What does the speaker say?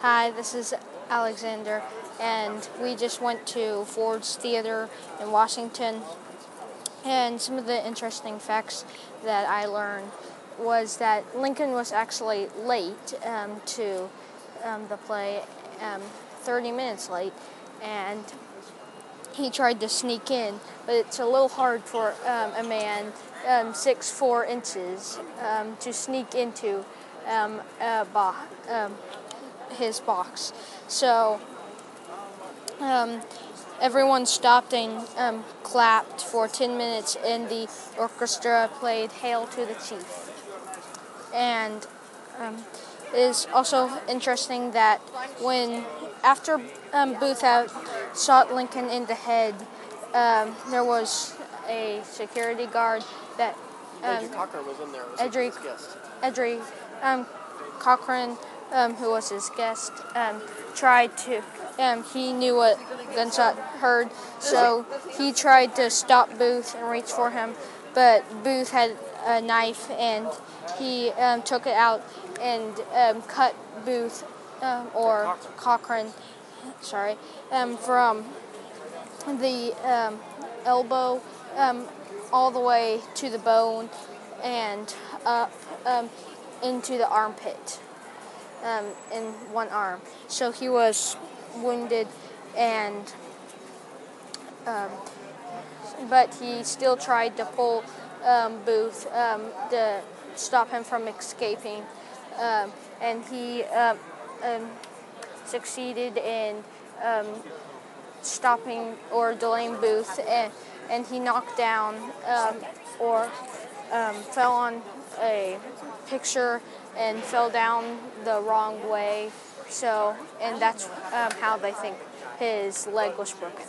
Hi, this is Alexander, and we just went to Ford's Theater in Washington. And some of the interesting facts that I learned was that Lincoln was actually late um, to um, the play, um, 30 minutes late, and he tried to sneak in, but it's a little hard for um, a man um, six four inches um, to sneak into a bo- um, his box. So um, everyone stopped and um, clapped for 10 minutes, and the orchestra played Hail to the Chief. And um, it is also interesting that when, after um, Booth had shot Lincoln in the head, um, there was a security guard that Major Cochran was in there. Was Edric- his guest. Edry um, Cochran, um, who was his guest, um, tried to. Um, he knew what gunshot heard, so he tried to stop Booth and reach for him, but Booth had a knife and he um, took it out and um, cut Booth um, or Cochrane, sorry, from the elbow all the way to the bone and up into the armpit um, in one arm. So he was wounded and um, but he still tried to pull um, Booth um, to stop him from escaping, um, and he um, succeeded in stopping or delaying Booth, and, and he knocked down or fell on a picture and fell down the wrong way. So, and that's um, how they think his leg was broken.